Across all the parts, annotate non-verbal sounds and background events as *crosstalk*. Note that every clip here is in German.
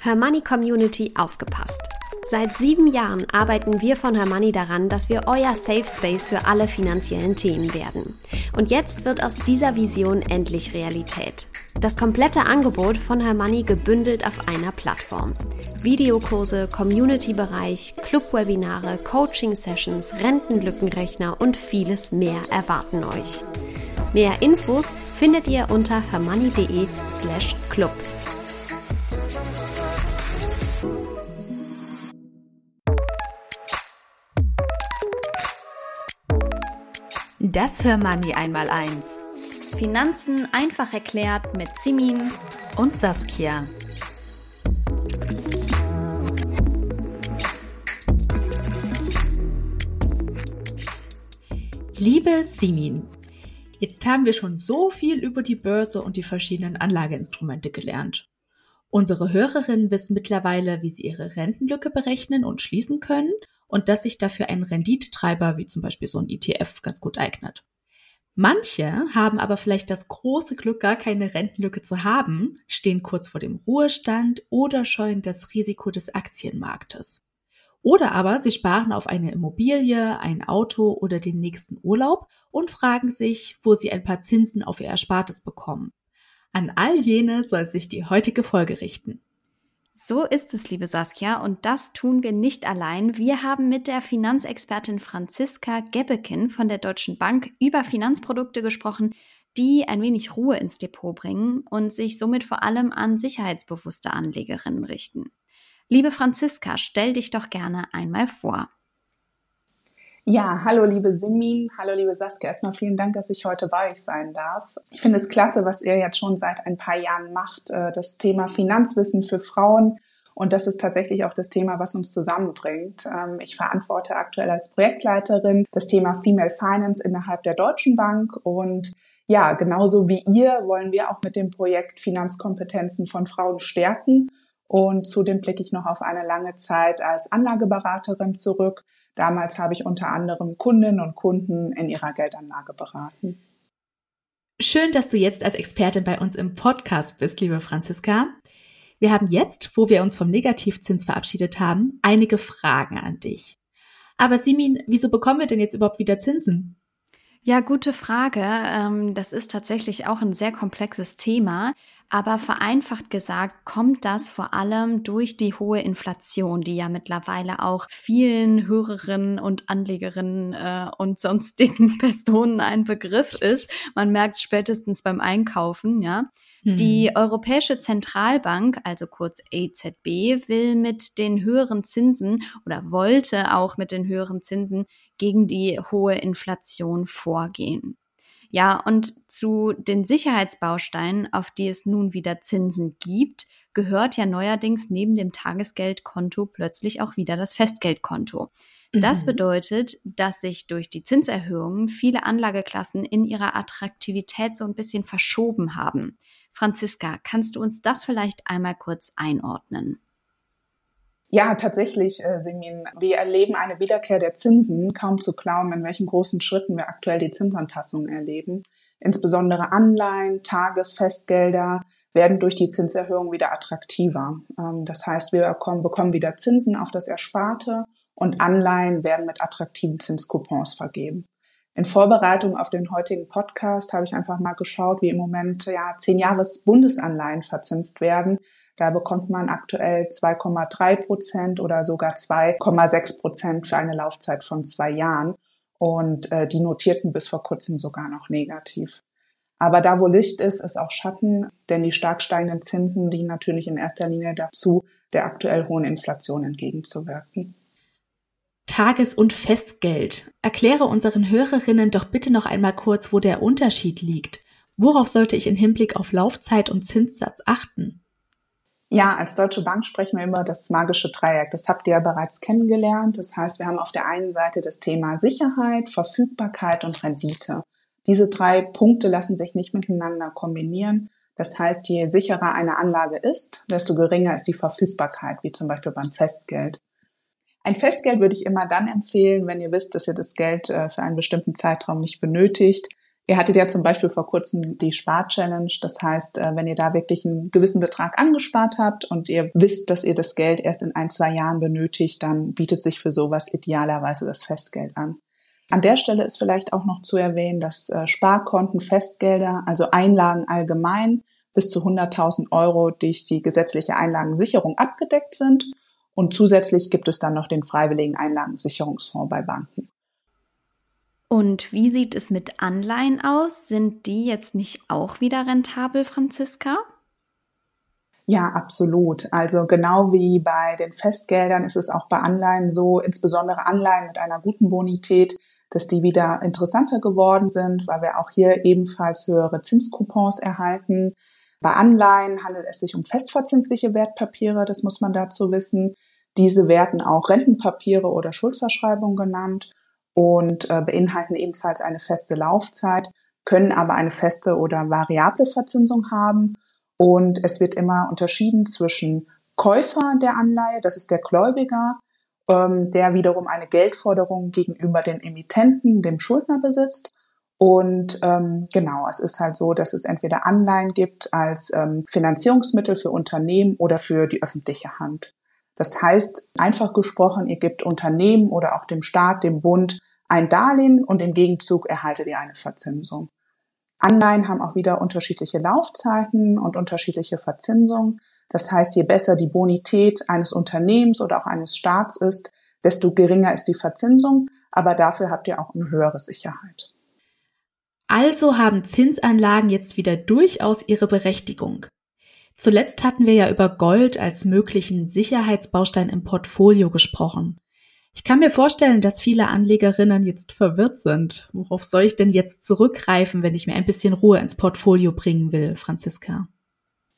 Hermoney Community aufgepasst. Seit sieben Jahren arbeiten wir von Hermoney daran, dass wir euer Safe Space für alle finanziellen Themen werden. Und jetzt wird aus dieser Vision endlich Realität. Das komplette Angebot von Hermoney gebündelt auf einer Plattform. Videokurse, Community-Bereich, Club-Webinare, Coaching-Sessions, Rentenlückenrechner und vieles mehr erwarten euch. Mehr Infos findet ihr unter hermoney.de slash club. Das Hörmoney einmal eins. Finanzen einfach erklärt mit Simin und Saskia. Liebe Simin, jetzt haben wir schon so viel über die Börse und die verschiedenen Anlageinstrumente gelernt. Unsere Hörerinnen wissen mittlerweile, wie sie ihre Rentenlücke berechnen und schließen können und dass sich dafür ein Renditetreiber wie zum Beispiel so ein ETF ganz gut eignet. Manche haben aber vielleicht das große Glück, gar keine Rentenlücke zu haben, stehen kurz vor dem Ruhestand oder scheuen das Risiko des Aktienmarktes. Oder aber sie sparen auf eine Immobilie, ein Auto oder den nächsten Urlaub und fragen sich, wo sie ein paar Zinsen auf ihr Erspartes bekommen. An all jene soll sich die heutige Folge richten. So ist es, liebe Saskia, und das tun wir nicht allein. Wir haben mit der Finanzexpertin Franziska Gebekin von der Deutschen Bank über Finanzprodukte gesprochen, die ein wenig Ruhe ins Depot bringen und sich somit vor allem an sicherheitsbewusste Anlegerinnen richten. Liebe Franziska, stell dich doch gerne einmal vor. Ja, hallo liebe Simin, hallo liebe Saskia. Erstmal vielen Dank, dass ich heute bei euch sein darf. Ich finde es klasse, was ihr jetzt schon seit ein paar Jahren macht, äh, das Thema Finanzwissen für Frauen. Und das ist tatsächlich auch das Thema, was uns zusammenbringt. Ähm, ich verantworte aktuell als Projektleiterin das Thema Female Finance innerhalb der Deutschen Bank und ja, genauso wie ihr wollen wir auch mit dem Projekt Finanzkompetenzen von Frauen stärken. Und zudem blicke ich noch auf eine lange Zeit als Anlageberaterin zurück Damals habe ich unter anderem Kundinnen und Kunden in ihrer Geldanlage beraten. Schön, dass du jetzt als Expertin bei uns im Podcast bist, liebe Franziska. Wir haben jetzt, wo wir uns vom Negativzins verabschiedet haben, einige Fragen an dich. Aber Simin, wieso bekommen wir denn jetzt überhaupt wieder Zinsen? Ja, gute Frage. Ähm, das ist tatsächlich auch ein sehr komplexes Thema. Aber vereinfacht gesagt kommt das vor allem durch die hohe Inflation, die ja mittlerweile auch vielen Hörerinnen und Anlegerinnen äh, und sonstigen *laughs* Personen ein Begriff ist. Man merkt spätestens beim Einkaufen, ja. Die hm. Europäische Zentralbank, also kurz EZB, will mit den höheren Zinsen oder wollte auch mit den höheren Zinsen gegen die hohe Inflation vorgehen. Ja, und zu den Sicherheitsbausteinen, auf die es nun wieder Zinsen gibt, gehört ja neuerdings neben dem Tagesgeldkonto plötzlich auch wieder das Festgeldkonto. Das mhm. bedeutet, dass sich durch die Zinserhöhungen viele Anlageklassen in ihrer Attraktivität so ein bisschen verschoben haben. Franziska, kannst du uns das vielleicht einmal kurz einordnen? Ja, tatsächlich, äh, Simin. Wir erleben eine Wiederkehr der Zinsen. Kaum zu glauben, in welchen großen Schritten wir aktuell die Zinsanpassungen erleben. Insbesondere Anleihen, Tagesfestgelder werden durch die Zinserhöhung wieder attraktiver. Ähm, das heißt, wir bekommen wieder Zinsen auf das Ersparte und Anleihen werden mit attraktiven Zinscoupons vergeben. In Vorbereitung auf den heutigen Podcast habe ich einfach mal geschaut, wie im Moment ja zehn Jahres Bundesanleihen verzinst werden. Da bekommt man aktuell 2,3 Prozent oder sogar 2,6 Prozent für eine Laufzeit von zwei Jahren. Und äh, die notierten bis vor kurzem sogar noch negativ. Aber da, wo Licht ist, ist auch Schatten, denn die stark steigenden Zinsen dienen natürlich in erster Linie dazu, der aktuell hohen Inflation entgegenzuwirken. Tages- und Festgeld. Erkläre unseren Hörerinnen doch bitte noch einmal kurz, wo der Unterschied liegt. Worauf sollte ich in Hinblick auf Laufzeit und Zinssatz achten? Ja, als Deutsche Bank sprechen wir immer das magische Dreieck. Das habt ihr ja bereits kennengelernt. Das heißt, wir haben auf der einen Seite das Thema Sicherheit, Verfügbarkeit und Rendite. Diese drei Punkte lassen sich nicht miteinander kombinieren. Das heißt, je sicherer eine Anlage ist, desto geringer ist die Verfügbarkeit, wie zum Beispiel beim Festgeld. Ein Festgeld würde ich immer dann empfehlen, wenn ihr wisst, dass ihr das Geld äh, für einen bestimmten Zeitraum nicht benötigt. Ihr hattet ja zum Beispiel vor kurzem die Spar-Challenge. Das heißt, äh, wenn ihr da wirklich einen gewissen Betrag angespart habt und ihr wisst, dass ihr das Geld erst in ein, zwei Jahren benötigt, dann bietet sich für sowas idealerweise das Festgeld an. An der Stelle ist vielleicht auch noch zu erwähnen, dass äh, Sparkonten, Festgelder, also Einlagen allgemein bis zu 100.000 Euro durch die gesetzliche Einlagensicherung abgedeckt sind. Und zusätzlich gibt es dann noch den freiwilligen Einlagensicherungsfonds bei Banken. Und wie sieht es mit Anleihen aus? Sind die jetzt nicht auch wieder rentabel, Franziska? Ja, absolut. Also genau wie bei den Festgeldern ist es auch bei Anleihen so, insbesondere Anleihen mit einer guten Bonität, dass die wieder interessanter geworden sind, weil wir auch hier ebenfalls höhere Zinscoupons erhalten. Bei Anleihen handelt es sich um festverzinsliche Wertpapiere, das muss man dazu wissen. Diese werden auch Rentenpapiere oder Schuldverschreibungen genannt und äh, beinhalten ebenfalls eine feste Laufzeit, können aber eine feste oder variable Verzinsung haben. Und es wird immer unterschieden zwischen Käufer der Anleihe, das ist der Gläubiger, ähm, der wiederum eine Geldforderung gegenüber den Emittenten, dem Schuldner besitzt. Und ähm, genau, es ist halt so, dass es entweder Anleihen gibt als ähm, Finanzierungsmittel für Unternehmen oder für die öffentliche Hand. Das heißt, einfach gesprochen, ihr gebt Unternehmen oder auch dem Staat, dem Bund ein Darlehen und im Gegenzug erhaltet ihr eine Verzinsung. Anleihen haben auch wieder unterschiedliche Laufzeiten und unterschiedliche Verzinsungen. Das heißt, je besser die Bonität eines Unternehmens oder auch eines Staats ist, desto geringer ist die Verzinsung, aber dafür habt ihr auch eine höhere Sicherheit. Also haben Zinsanlagen jetzt wieder durchaus ihre Berechtigung. Zuletzt hatten wir ja über Gold als möglichen Sicherheitsbaustein im Portfolio gesprochen. Ich kann mir vorstellen, dass viele Anlegerinnen jetzt verwirrt sind. Worauf soll ich denn jetzt zurückgreifen, wenn ich mir ein bisschen Ruhe ins Portfolio bringen will, Franziska?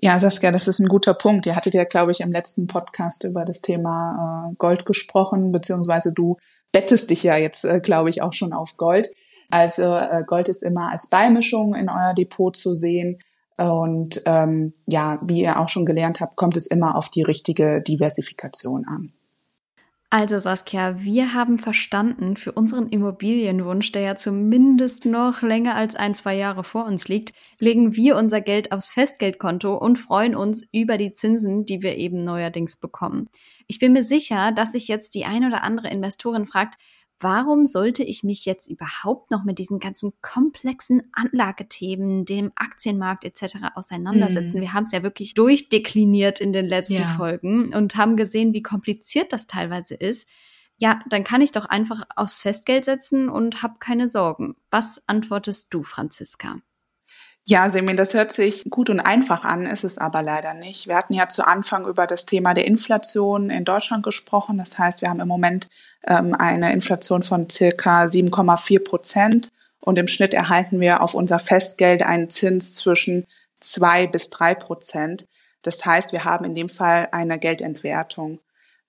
Ja, Saskia, das ist ein guter Punkt. Ihr hattet ja, glaube ich, im letzten Podcast über das Thema äh, Gold gesprochen, beziehungsweise du bettest dich ja jetzt, äh, glaube ich, auch schon auf Gold. Also äh, Gold ist immer als Beimischung in euer Depot zu sehen. Und ähm, ja, wie ihr auch schon gelernt habt, kommt es immer auf die richtige Diversifikation an. Also Saskia, wir haben verstanden, für unseren Immobilienwunsch, der ja zumindest noch länger als ein, zwei Jahre vor uns liegt, legen wir unser Geld aufs Festgeldkonto und freuen uns über die Zinsen, die wir eben neuerdings bekommen. Ich bin mir sicher, dass sich jetzt die ein oder andere Investorin fragt, warum sollte ich mich jetzt überhaupt noch mit diesen ganzen komplexen Anlagethemen, dem Aktienmarkt etc. auseinandersetzen? Mhm. Wir haben es ja wirklich durchdekliniert in den letzten ja. Folgen und haben gesehen, wie kompliziert das teilweise ist. Ja, dann kann ich doch einfach aufs Festgeld setzen und habe keine Sorgen. Was antwortest du, Franziska? Ja, Semin, das hört sich gut und einfach an, ist es aber leider nicht. Wir hatten ja zu Anfang über das Thema der Inflation in Deutschland gesprochen. Das heißt, wir haben im Moment ähm, eine Inflation von circa 7,4 Prozent und im Schnitt erhalten wir auf unser Festgeld einen Zins zwischen zwei bis drei Prozent. Das heißt, wir haben in dem Fall eine Geldentwertung.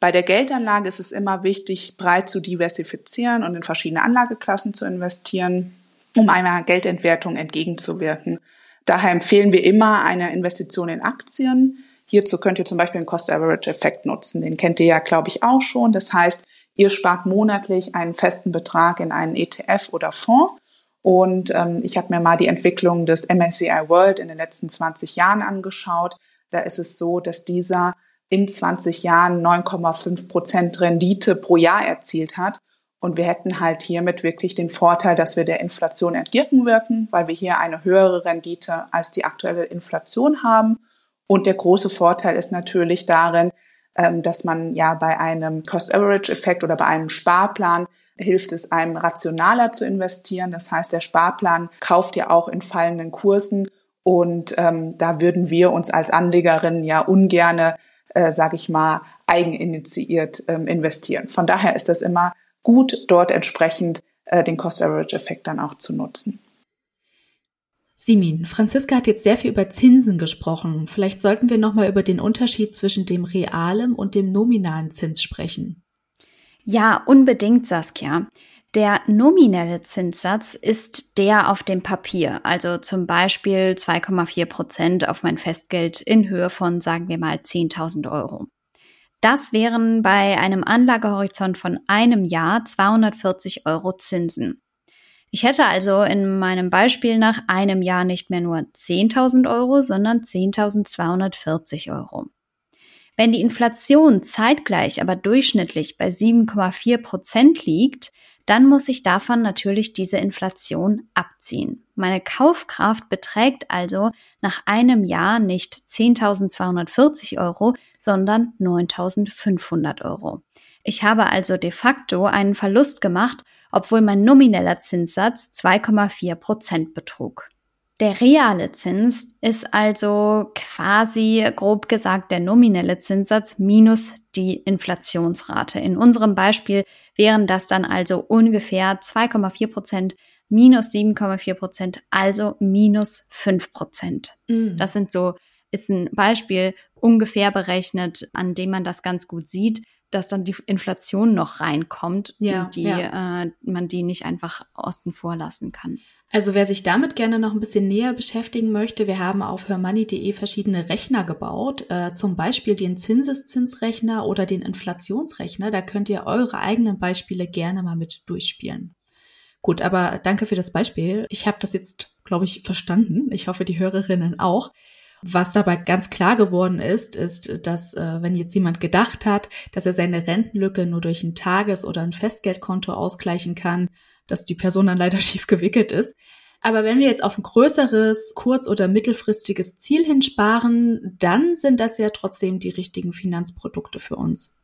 Bei der Geldanlage ist es immer wichtig, breit zu diversifizieren und in verschiedene Anlageklassen zu investieren um einer Geldentwertung entgegenzuwirken. Daher empfehlen wir immer eine Investition in Aktien. Hierzu könnt ihr zum Beispiel den Cost-Average-Effekt nutzen. Den kennt ihr ja, glaube ich, auch schon. Das heißt, ihr spart monatlich einen festen Betrag in einen ETF oder Fonds. Und ähm, ich habe mir mal die Entwicklung des MSCI World in den letzten 20 Jahren angeschaut. Da ist es so, dass dieser in 20 Jahren 9,5 Prozent Rendite pro Jahr erzielt hat. Und wir hätten halt hiermit wirklich den Vorteil, dass wir der Inflation entgegenwirken, weil wir hier eine höhere Rendite als die aktuelle Inflation haben. Und der große Vorteil ist natürlich darin, ähm, dass man ja bei einem Cost-Average-Effekt oder bei einem Sparplan hilft es einem rationaler zu investieren. Das heißt, der Sparplan kauft ja auch in fallenden Kursen und ähm, da würden wir uns als Anlegerin ja ungerne, äh, sage ich mal, eigeninitiiert ähm, investieren. Von daher ist das immer gut, dort entsprechend äh, den Cost-Average-Effekt dann auch zu nutzen. Simin, Franziska hat jetzt sehr viel über Zinsen gesprochen. Vielleicht sollten wir nochmal über den Unterschied zwischen dem realen und dem nominalen Zins sprechen. Ja, unbedingt, Saskia. Der nominelle Zinssatz ist der auf dem Papier, also zum Beispiel 2,4 Prozent auf mein Festgeld in Höhe von, sagen wir mal, 10.000 Euro. Das wären bei einem Anlagehorizont von einem Jahr 240 Euro Zinsen. Ich hätte also in meinem Beispiel nach einem Jahr nicht mehr nur 10.000 Euro, sondern 10.240 Euro. Wenn die Inflation zeitgleich aber durchschnittlich bei 7,4 Prozent liegt, dann muss ich davon natürlich diese Inflation abziehen. Meine Kaufkraft beträgt also nach einem Jahr nicht 10.240 Euro, sondern 9.500 Euro. Ich habe also de facto einen Verlust gemacht, obwohl mein nomineller Zinssatz 2,4 Prozent betrug. Der reale Zins ist also quasi grob gesagt der nominelle Zinssatz minus die Inflationsrate. In unserem Beispiel wären das dann also ungefähr 2,4 Prozent minus 7,4 Prozent, also minus 5 Prozent. Mhm. Das sind so, ist ein Beispiel ungefähr berechnet, an dem man das ganz gut sieht dass dann die Inflation noch reinkommt, ja, die ja. Äh, man die nicht einfach außen vor lassen kann. Also wer sich damit gerne noch ein bisschen näher beschäftigen möchte, wir haben auf hermoney.de verschiedene Rechner gebaut, äh, zum Beispiel den Zinseszinsrechner oder den Inflationsrechner. Da könnt ihr eure eigenen Beispiele gerne mal mit durchspielen. Gut, aber danke für das Beispiel. Ich habe das jetzt, glaube ich, verstanden. Ich hoffe, die Hörerinnen auch. Was dabei ganz klar geworden ist, ist, dass äh, wenn jetzt jemand gedacht hat, dass er seine Rentenlücke nur durch ein Tages- oder ein Festgeldkonto ausgleichen kann, dass die Person dann leider *laughs* schief gewickelt ist. Aber wenn wir jetzt auf ein größeres, kurz- oder mittelfristiges Ziel hinsparen, dann sind das ja trotzdem die richtigen Finanzprodukte für uns.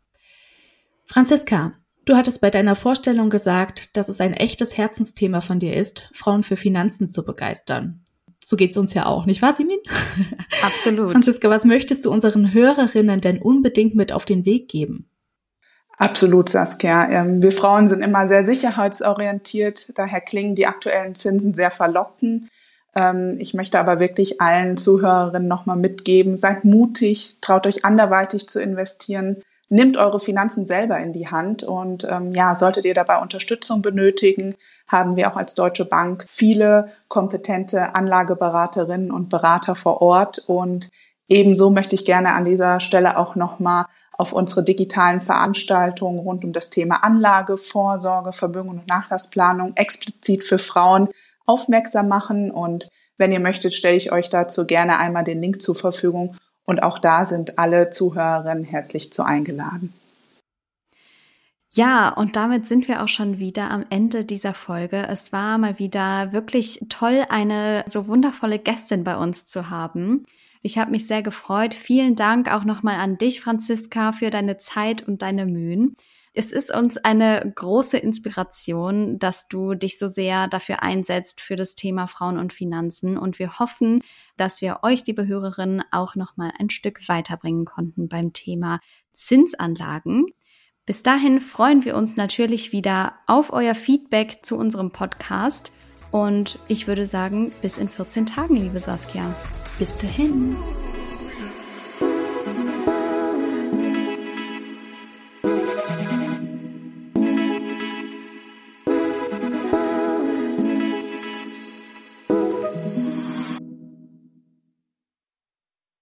Franziska, du hattest bei deiner Vorstellung gesagt, dass es ein echtes Herzensthema von dir ist, Frauen für Finanzen zu begeistern. So geht's uns ja auch, nicht wahr, Simin? *laughs* Absolut. Franziska, was möchtest du unseren Hörerinnen denn unbedingt mit auf den Weg geben? Absolut, Saskia. Ähm, wir Frauen sind immer sehr sicherheitsorientiert, daher klingen die aktuellen Zinsen sehr verlockend. Ähm, ich möchte aber wirklich allen Zuhörerinnen nochmal mitgeben, seid mutig, traut euch anderweitig zu investieren, nehmt eure Finanzen selber in die Hand und ähm, ja, solltet ihr dabei Unterstützung benötigen, haben wir auch als Deutsche Bank viele kompetente Anlageberaterinnen und Berater vor Ort und ebenso möchte ich gerne an dieser Stelle auch nochmal auf unsere digitalen Veranstaltungen rund um das Thema Anlage, Vorsorge, Vermögen und Nachlassplanung explizit für Frauen aufmerksam machen. Und wenn ihr möchtet, stelle ich euch dazu gerne einmal den Link zur Verfügung. Und auch da sind alle Zuhörerinnen herzlich zu eingeladen. Ja, und damit sind wir auch schon wieder am Ende dieser Folge. Es war mal wieder wirklich toll, eine so wundervolle Gästin bei uns zu haben. Ich habe mich sehr gefreut. Vielen Dank auch nochmal an dich, Franziska, für deine Zeit und deine Mühen. Es ist uns eine große Inspiration, dass du dich so sehr dafür einsetzt für das Thema Frauen und Finanzen. Und wir hoffen, dass wir euch, liebe Hörerinnen, auch nochmal ein Stück weiterbringen konnten beim Thema Zinsanlagen. Bis dahin freuen wir uns natürlich wieder auf euer Feedback zu unserem Podcast. Und ich würde sagen, bis in 14 Tagen, liebe Saskia. Bis dahin.